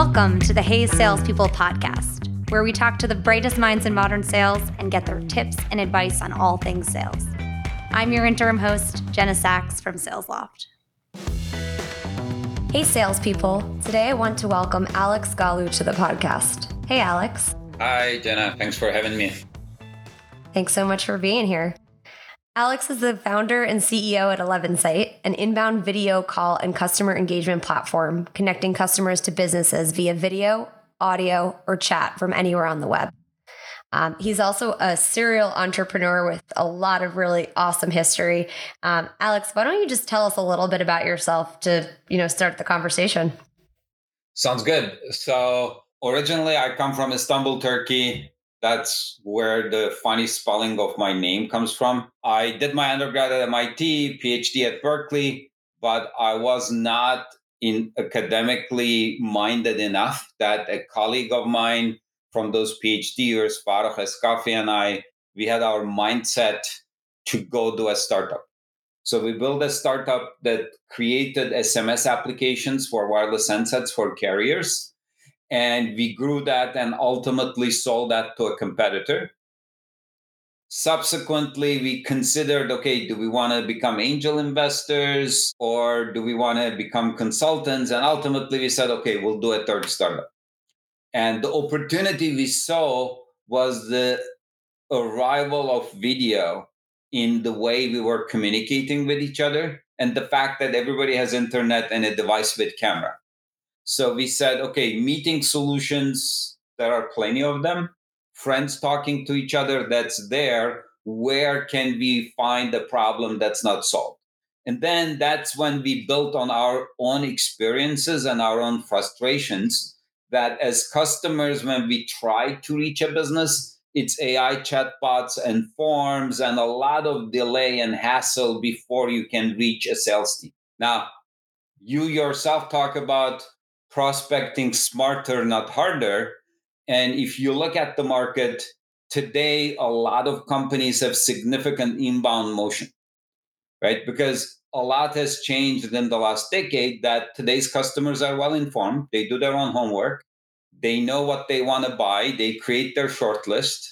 Welcome to the Hey Salespeople podcast, where we talk to the brightest minds in modern sales and get their tips and advice on all things sales. I'm your interim host, Jenna Sachs from SalesLoft. Hey, salespeople. Today I want to welcome Alex Galu to the podcast. Hey, Alex. Hi, Jenna. Thanks for having me. Thanks so much for being here. Alex is the founder and CEO at 11Sight, an inbound video call and customer engagement platform connecting customers to businesses via video, audio, or chat from anywhere on the web. Um, he's also a serial entrepreneur with a lot of really awesome history. Um, Alex, why don't you just tell us a little bit about yourself to, you know, start the conversation? Sounds good. So originally, I come from Istanbul, Turkey. That's where the funny spelling of my name comes from. I did my undergrad at MIT, PhD at Berkeley, but I was not in academically minded enough that a colleague of mine from those PhD years, Farah Eskafi and I, we had our mindset to go do a startup. So we built a startup that created SMS applications for wireless handsets for carriers and we grew that and ultimately sold that to a competitor. Subsequently we considered okay do we want to become angel investors or do we want to become consultants? And ultimately we said okay we'll do a third startup. And the opportunity we saw was the arrival of video in the way we were communicating with each other and the fact that everybody has internet and a device with camera so we said, okay, meeting solutions, there are plenty of them. Friends talking to each other, that's there. Where can we find the problem that's not solved? And then that's when we built on our own experiences and our own frustrations that as customers, when we try to reach a business, it's AI chatbots and forms and a lot of delay and hassle before you can reach a sales team. Now, you yourself talk about prospecting smarter, not harder. And if you look at the market today, a lot of companies have significant inbound motion, right? Because a lot has changed in the last decade that today's customers are well informed. They do their own homework. They know what they want to buy. They create their shortlist.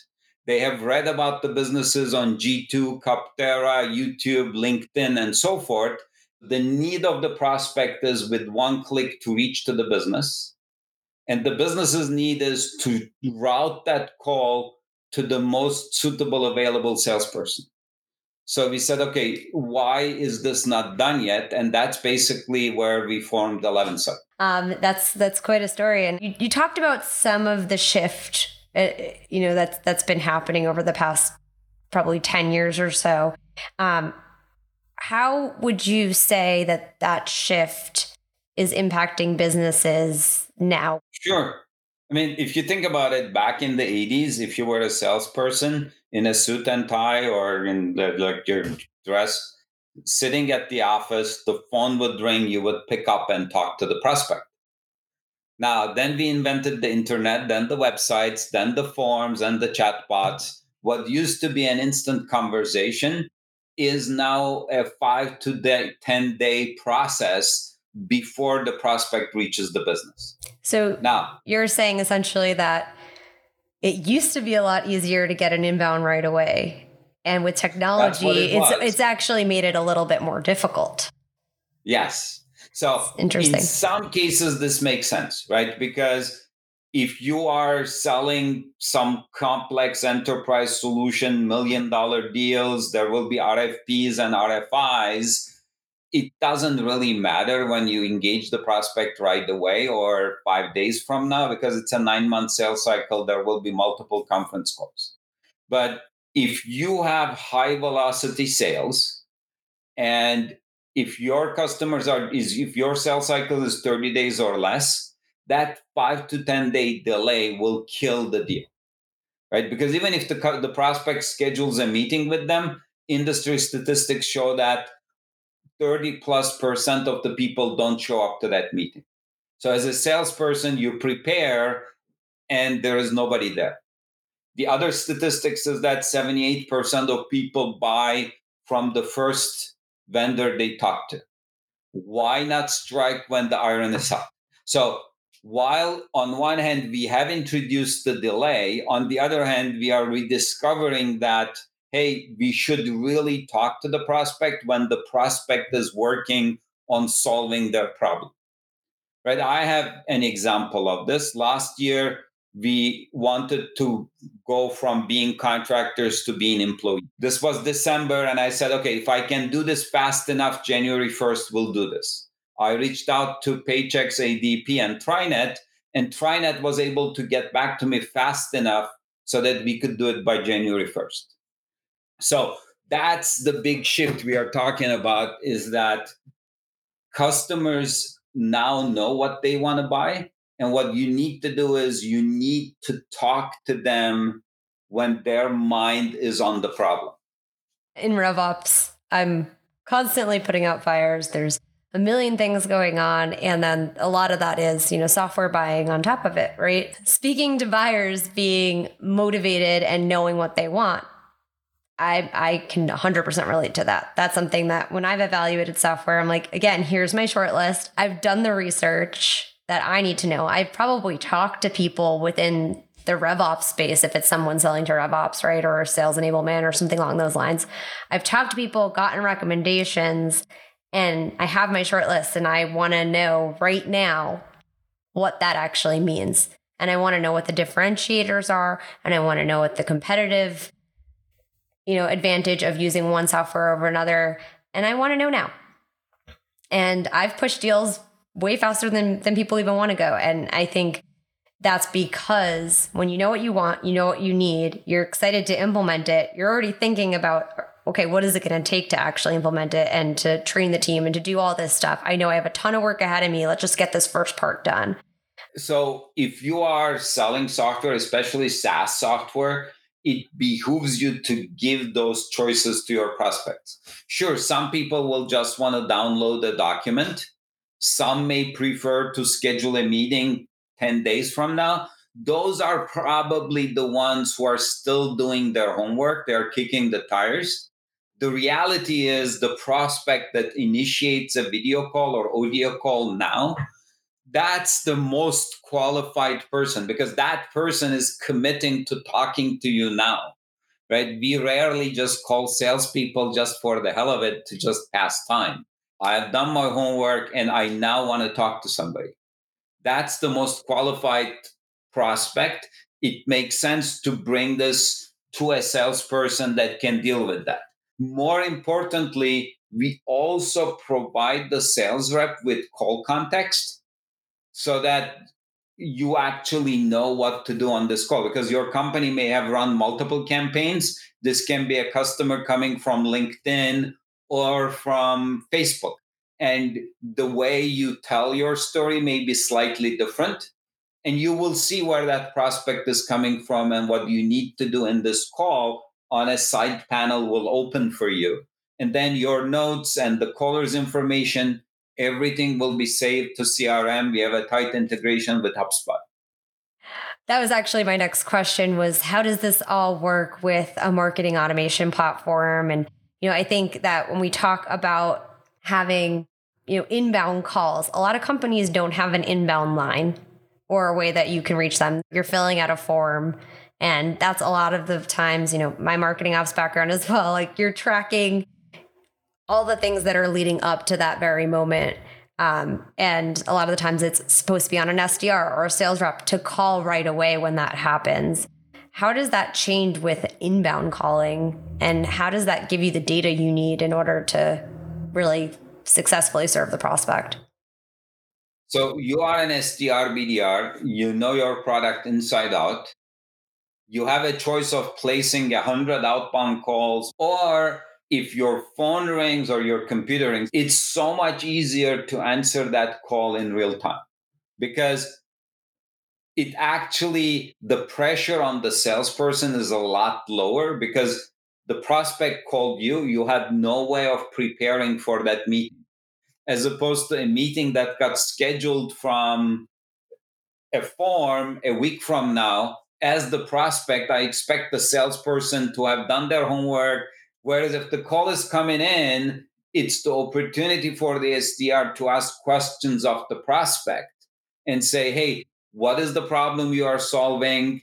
They have read about the businesses on G2, Capterra, YouTube, LinkedIn, and so forth the need of the prospect is with one click to reach to the business. And the business's need is to route that call to the most suitable available salesperson. So we said okay why is this not done yet? And that's basically where we formed 11 um, that's that's quite a story. And you, you talked about some of the shift uh, you know that's that's been happening over the past probably 10 years or so. Um, how would you say that that shift is impacting businesses now? Sure. I mean, if you think about it, back in the 80s, if you were a salesperson in a suit and tie or in the, like your dress, sitting at the office, the phone would ring, you would pick up and talk to the prospect. Now, then we invented the internet, then the websites, then the forms and the chatbots. What used to be an instant conversation is now a five to day, 10 day process before the prospect reaches the business. So now you're saying essentially that it used to be a lot easier to get an inbound right away. And with technology, it it's it's actually made it a little bit more difficult. Yes. So Interesting. in some cases this makes sense, right? Because if you are selling some complex enterprise solution, million dollar deals, there will be RFPs and RFIs. It doesn't really matter when you engage the prospect right away or five days from now because it's a nine month sales cycle. There will be multiple conference calls. But if you have high velocity sales and if your customers are is if your sales cycle is 30 days or less that five to 10 day delay will kill the deal, right? Because even if the, the prospect schedules a meeting with them, industry statistics show that 30 plus percent of the people don't show up to that meeting. So as a salesperson, you prepare and there is nobody there. The other statistics is that 78% of people buy from the first vendor they talk to. Why not strike when the iron is hot? So while on one hand we have introduced the delay on the other hand we are rediscovering that hey we should really talk to the prospect when the prospect is working on solving their problem right i have an example of this last year we wanted to go from being contractors to being employees. This was December, and I said, okay, if I can do this fast enough, January 1st, we'll do this. I reached out to Paychex, ADP, and Trinet, and Trinet was able to get back to me fast enough so that we could do it by January 1st. So that's the big shift we are talking about is that customers now know what they want to buy and what you need to do is you need to talk to them when their mind is on the problem. In RevOps, I'm constantly putting out fires. There's a million things going on. And then a lot of that is, you know, software buying on top of it, right? Speaking to buyers being motivated and knowing what they want. I, I can 100% relate to that. That's something that when I've evaluated software, I'm like, again, here's my short list. I've done the research that I need to know. I've probably talked to people within the RevOps space if it's someone selling to RevOps, right? Or sales enablement or something along those lines. I've talked to people, gotten recommendations, and I have my short list and I want to know right now what that actually means. And I want to know what the differentiators are and I want to know what the competitive you know advantage of using one software over another and I want to know now. And I've pushed deals way faster than than people even want to go. And I think that's because when you know what you want, you know what you need, you're excited to implement it, you're already thinking about okay, what is it going to take to actually implement it and to train the team and to do all this stuff? I know I have a ton of work ahead of me. Let's just get this first part done. So, if you are selling software, especially SaaS software, it behooves you to give those choices to your prospects. Sure, some people will just want to download a document some may prefer to schedule a meeting 10 days from now. Those are probably the ones who are still doing their homework. They're kicking the tires. The reality is the prospect that initiates a video call or audio call now, that's the most qualified person because that person is committing to talking to you now right? We rarely just call salespeople just for the hell of it to just pass time. I have done my homework and I now want to talk to somebody. That's the most qualified prospect. It makes sense to bring this to a salesperson that can deal with that. More importantly, we also provide the sales rep with call context so that you actually know what to do on this call because your company may have run multiple campaigns. This can be a customer coming from LinkedIn or from Facebook. And the way you tell your story may be slightly different. And you will see where that prospect is coming from and what you need to do in this call on a side panel will open for you. And then your notes and the caller's information, everything will be saved to CRM. We have a tight integration with HubSpot. That was actually my next question was how does this all work with a marketing automation platform and you know, I think that when we talk about having, you know, inbound calls, a lot of companies don't have an inbound line or a way that you can reach them. You're filling out a form. And that's a lot of the times, you know, my marketing ops background as well. Like you're tracking all the things that are leading up to that very moment. Um, and a lot of the times it's supposed to be on an SDR or a sales rep to call right away when that happens. How does that change with inbound calling? And how does that give you the data you need in order to really successfully serve the prospect? So you are an SDR, BDR, you know your product inside out. You have a choice of placing a 100 outbound calls, or if your phone rings or your computer rings, it's so much easier to answer that call in real time. Because it actually the pressure on the salesperson is a lot lower because the prospect called you you had no way of preparing for that meeting. As opposed to a meeting that got scheduled from a form a week from now as the prospect i expect the salesperson to have done their homework whereas if the call is coming in it's the opportunity for the sdr to ask questions of the prospect and say, hey, what is the problem you are solving?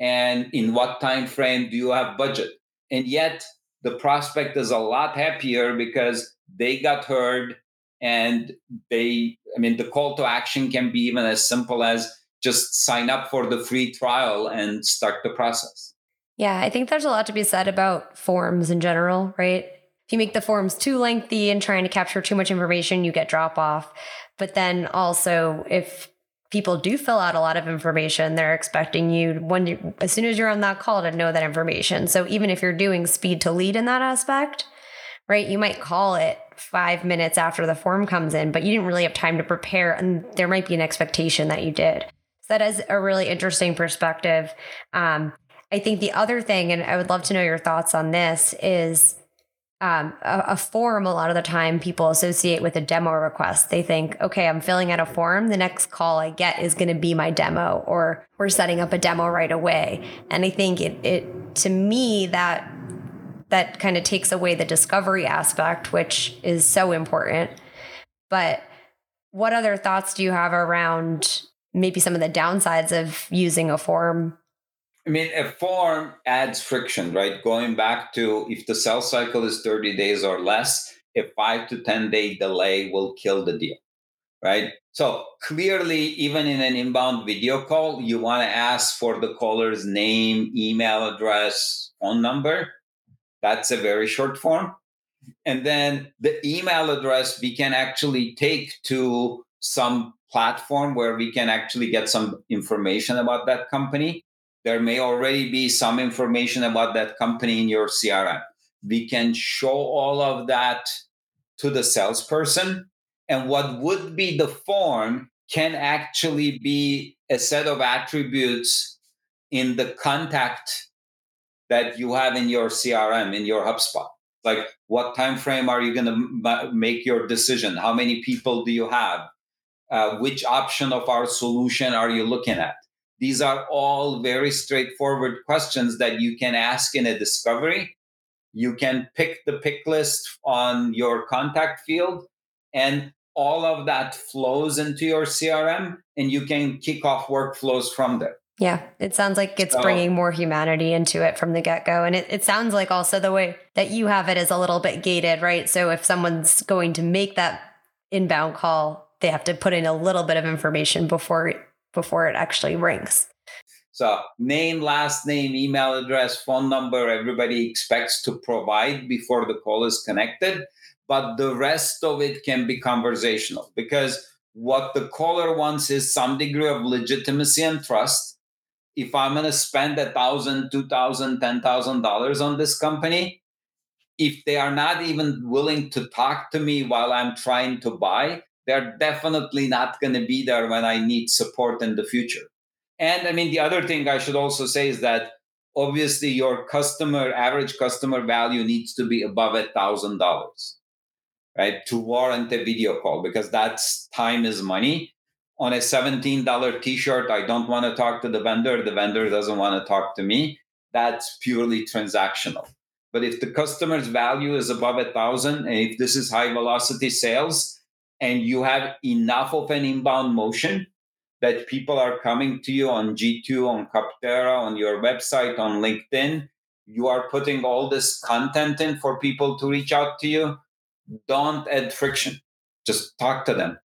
And in what time frame do you have budget? And yet the prospect is a lot happier because they got heard and they i mean the call to action can be even as simple as just sign up for the free trial and start the process yeah i think there's a lot to be said about forms in general right if you make the forms too lengthy and trying to capture too much information you get drop off but then also if people do fill out a lot of information they're expecting you when you, as soon as you're on that call to know that information so even if you're doing speed to lead in that aspect right you might call it five minutes after the form comes in, but you didn't really have time to prepare. And there might be an expectation that you did. That is a really interesting perspective. Um, I think the other thing, and I would love to know your thoughts on this, is um, a, a, form a lot of the time people associate with a demo request. They think, okay, I'm filling out a form. The next call I get is going to be my demo, or we're setting up a demo right away. And I think it, it to me, that that kind of takes away the discovery aspect, which is so important. But what other thoughts do you have around maybe some of the downsides of using a form? I mean, a form adds friction, right? Going back to if the sales cycle is 30 days or less, a five to 10 day delay will kill the deal, right? So clearly, even in an inbound video call, you want to ask for the caller's name, email address, phone number that's a very short form. And then the email address we can actually take to some platform where we can actually get some information about that company. There may already be some information about that company in your CRM. We can show all of that to the salesperson. And what would be the form can actually be a set of attributes in the contact that you have in your crm in your hubspot like what time frame are you going to make your decision how many people do you have uh, which option of our solution are you looking at these are all very straightforward questions that you can ask in a discovery you can pick the pick list on your contact field and all of that flows into your crm and you can kick off workflows from there yeah, it sounds like it's so, bringing more humanity into it from the get go. And it, it sounds like also the way that you have it is a little bit gated, right? So if someone's going to make that inbound call, they have to put in a little bit of information before before it actually rings. So name, last name, email address, phone number, everybody expects to provide before the call is connected. But the rest of it can be conversational because what the caller wants is some degree of legitimacy and trust if I'm going to spend a thousand, two thousand, ten thousand dollars on this company, if they are not even willing to talk to me while I'm trying to buy, they're definitely not going to be there when I need support in the future. And I mean, the other thing I should also say is that obviously your customer average customer value needs to be above a thousand dollars, right, to warrant a video call because that's time is money. On a $17 t-shirt i don't want to talk to the vendor the vendor doesn't want to talk to me. That's purely transactional. But if the customer's value is above a thousand and if this is high velocity sales and you have enough of an inbound motion that people are coming to you on g2 on capterra on your website on linkedin you are putting all this content in for people to reach out to you don't add friction. Just talk to them.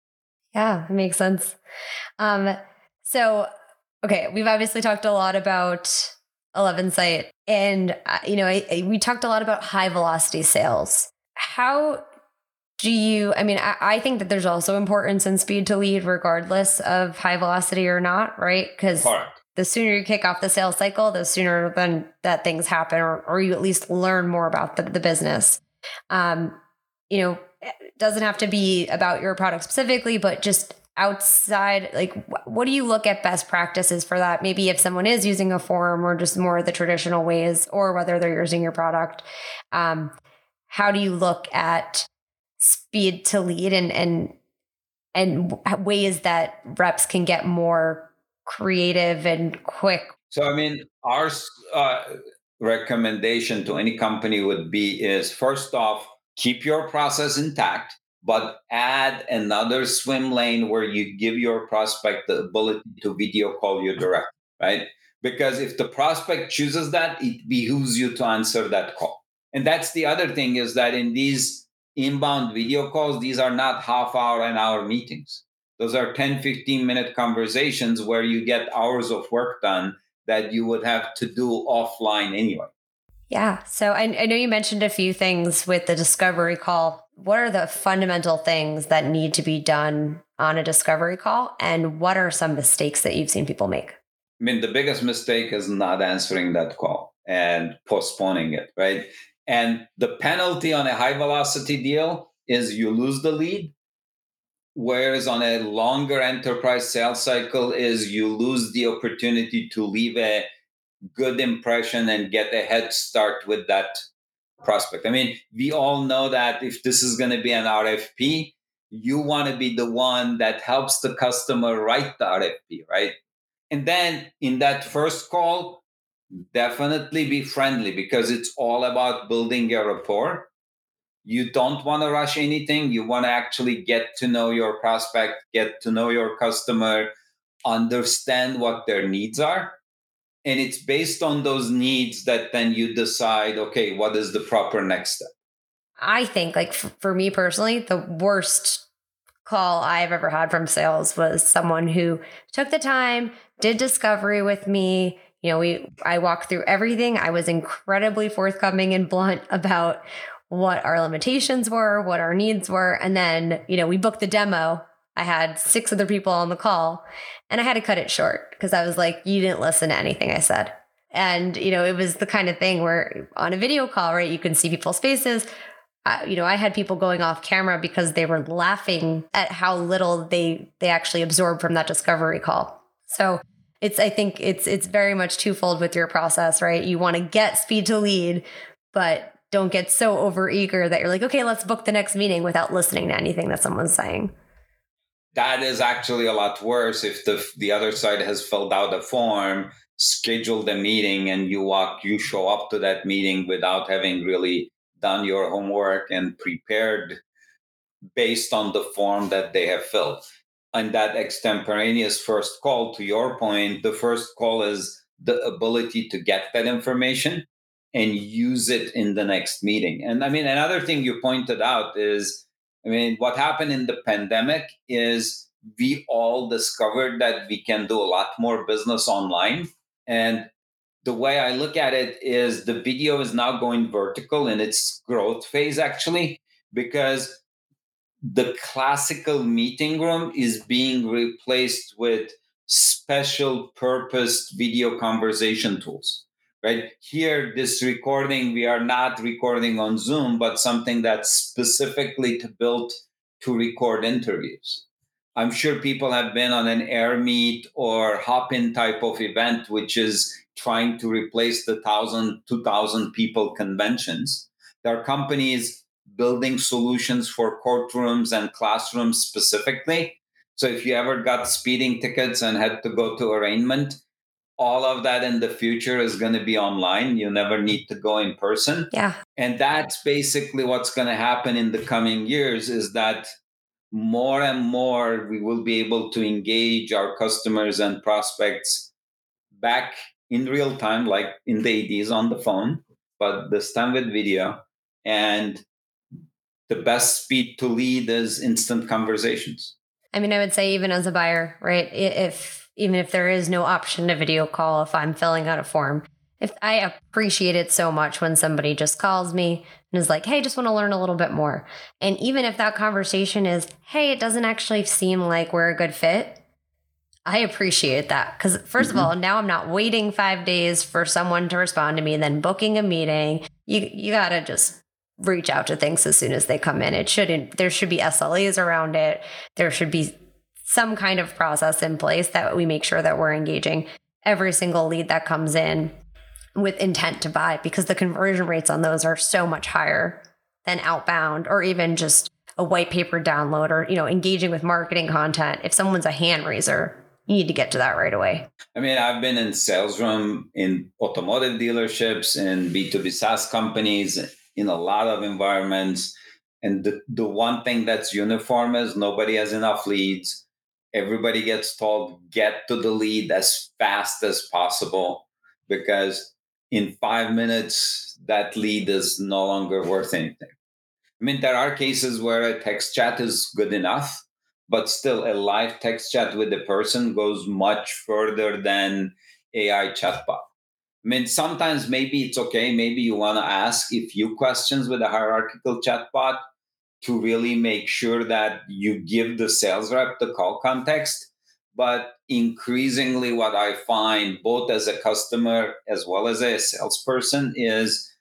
Yeah, it makes sense. Um, so, okay, we've obviously talked a lot about 11 Sight and uh, you know I, I, we talked a lot about high velocity sales. How do you i mean I, I, think that there's also importance in speed to lead regardless of high velocity or not right? Because the sooner you kick off the sales cycle the sooner then that things happen or, or you at least learn more about the, the business. Um, you know it doesn't have to be about your product specifically, but just outside like what do you look at best practices for that? Maybe if someone is using a form or just more of the traditional ways or whether they're using your product um, how do you look at speed to lead and and and ways that reps can get more creative and quick so i mean our uh, recommendation to any company would be is first off keep your process intact but add another swim lane where you give your prospect the ability to video call you direct, right? Because if the prospect chooses that, it behooves you to answer that call. And that's the other thing is that in these inbound video calls, these are not half hour and hour meetings. Those are 10, 15 minute conversations where you get hours of work done that you would have to do offline anyway. Yeah. So I, I know you mentioned a few things with the discovery call. What are the fundamental things that need to be done on a discovery call? And what are some mistakes that you've seen people make? I mean, the biggest mistake is not answering that call and postponing it, right? And the penalty on a high velocity deal is you lose the lead. Whereas on a longer enterprise sales cycle is you lose the opportunity to leave a good impression and get a head start with that prospect. I mean, we all know that if this is going to be an RFP, you want to be the one that helps the customer write the RFP, right? And then in that first call, definitely be friendly because it's all about building your rapport. You don't want to rush anything. You want to actually get to know your prospect, get to know your customer, understand what their needs are and it's based on those needs that then you decide okay what is the proper next step i think like f- for me personally the worst call i've ever had from sales was someone who took the time did discovery with me you know we i walked through everything i was incredibly forthcoming and blunt about what our limitations were what our needs were and then you know we booked the demo I had six other people on the call and I had to cut it short because I was like, you didn't listen to anything I said. And, you know, it was the kind of thing where on a video call, right, you can see people's faces. You know, I had people going off camera because they were laughing at how little they they actually absorbed from that discovery call. So it's I think it's it's very much twofold with your process, right? You want to get speed to lead, but don't get so over eager that you're like, okay, let's book the next meeting without listening to anything that someone's saying that is actually a lot worse if the the other side has filled out a form scheduled a meeting and you walk you show up to that meeting without having really done your homework and prepared based on the form that they have filled and that extemporaneous first call to your point the first call is the ability to get that information and use it in the next meeting and i mean another thing you pointed out is I mean, what happened in the pandemic is we all discovered that we can do a lot more business online. And the way I look at it is the video is now going vertical in its growth phase, actually, because the classical meeting room is being replaced with special purposed video conversation tools right? Here, this recording, we are not recording on Zoom, but something that's specifically to built to record interviews. I'm sure people have been on an Airmeet or Hopin type of event, which is trying to replace the 1,000, 2,000 people conventions. There are companies building solutions for courtrooms and classrooms specifically. So if you ever got speeding tickets and had to go to arraignment, all of that in the future is going to be online. You never need to go in person. Yeah. And that's basically what's going to happen in the coming years is that more and more we will be able to engage our customers and prospects back in real time, like in the 80s on the phone, but this time with video. And the best speed to lead is instant conversations. I mean, I would say, even as a buyer, right? If even if there is no option to video call if I'm filling out a form. If I appreciate it so much when somebody just calls me and is like, "Hey, just want to learn a little bit more." And even if that conversation is, "Hey, it doesn't actually seem like we're a good fit." I appreciate that cuz 1st mm-hmm. of all, now I'm not waiting 5 days for someone to respond to me then booking a meeting. You you got to just reach out to things as soon as they come in. It shouldn't there should be SLAs around it. There should be some kind of process in place that we make sure that we're engaging every single lead that comes in with intent to buy because the conversion rates on those are so much higher than outbound or even just a white paper download or you know engaging with marketing content if someone's a hand raiser you need to get to that right away i mean i've been in sales room in automotive dealerships and b2b saas companies in a lot of environments And the, the one thing that's uniform is nobody has enough leads. Everybody gets told, get to the lead as fast as possible because in five minutes, that lead is no longer worth anything. I mean, there are cases where a text chat is good enough, but still, a live text chat with a person goes much further than AI chatbot. I mean, sometimes maybe it's okay. Maybe you want to ask a few questions with a hierarchical chatbot to really make sure that you give the sales rep the call context. But increasingly, what I find, both as a customer as well as a salesperson, is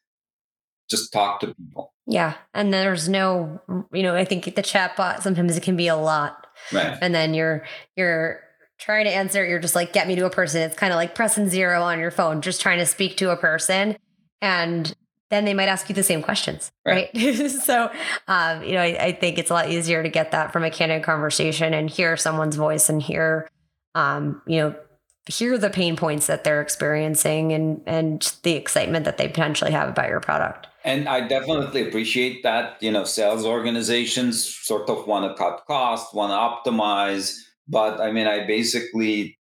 just talk to people. Yeah. And there's no, you know, I think the chatbot sometimes it can be a lot. Right. And then you're, you're, trying to answer, it, you're just like, get me to a person. It's kind of like pressing zero on your phone, just trying to speak to a person. And then they might ask you the same questions. Right. right? so, um, you know, I, I, think it's a lot easier to get that from a candid conversation and hear someone's voice and hear, um, you know, hear the pain points that they're experiencing and, and the excitement that they potentially have about your product. And I definitely appreciate that, you know, sales organizations sort of want to cut costs, want to optimize, but I mean, I basically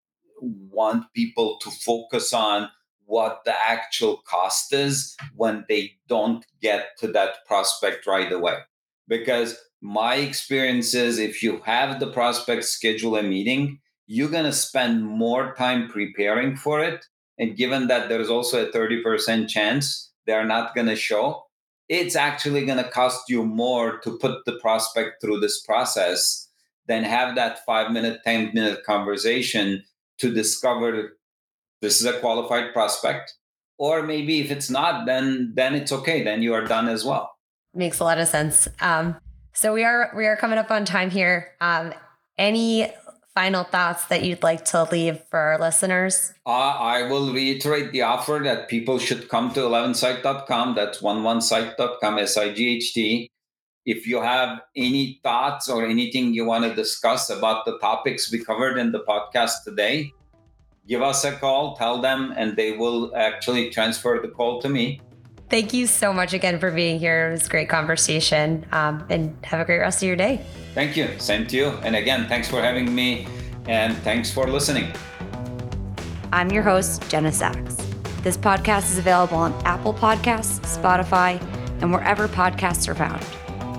want people to focus on what the actual cost is when they don't get to that prospect right away. Because my experience is if you have the prospect schedule a meeting, you're going to spend more time preparing for it. And given that there's also a 30% chance they're not going to show, it's actually going to cost you more to put the prospect through this process then have that five minute, 10 minute conversation to discover this is a qualified prospect. Or maybe if it's not, then then it's okay. Then you are done as well. Makes a lot of sense. Um, so we are we are coming up on time here. Um, any final thoughts that you'd like to leave for our listeners? Uh, I will reiterate the offer that people should come to 11sight.com. That's 11sight.com, S I G H T. If you have any thoughts or anything you want to discuss about the topics we covered in the podcast today, give us a call, tell them, and they will actually transfer the call to me. Thank you so much again for being here. It was a great conversation. Um, and have a great rest of your day. Thank you. Same to you. And again, thanks for having me and thanks for listening. I'm your host, Jenna Sachs. This podcast is available on Apple Podcasts, Spotify, and wherever podcasts are found.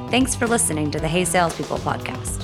Thanks for listening to the Hey Salespeople podcast.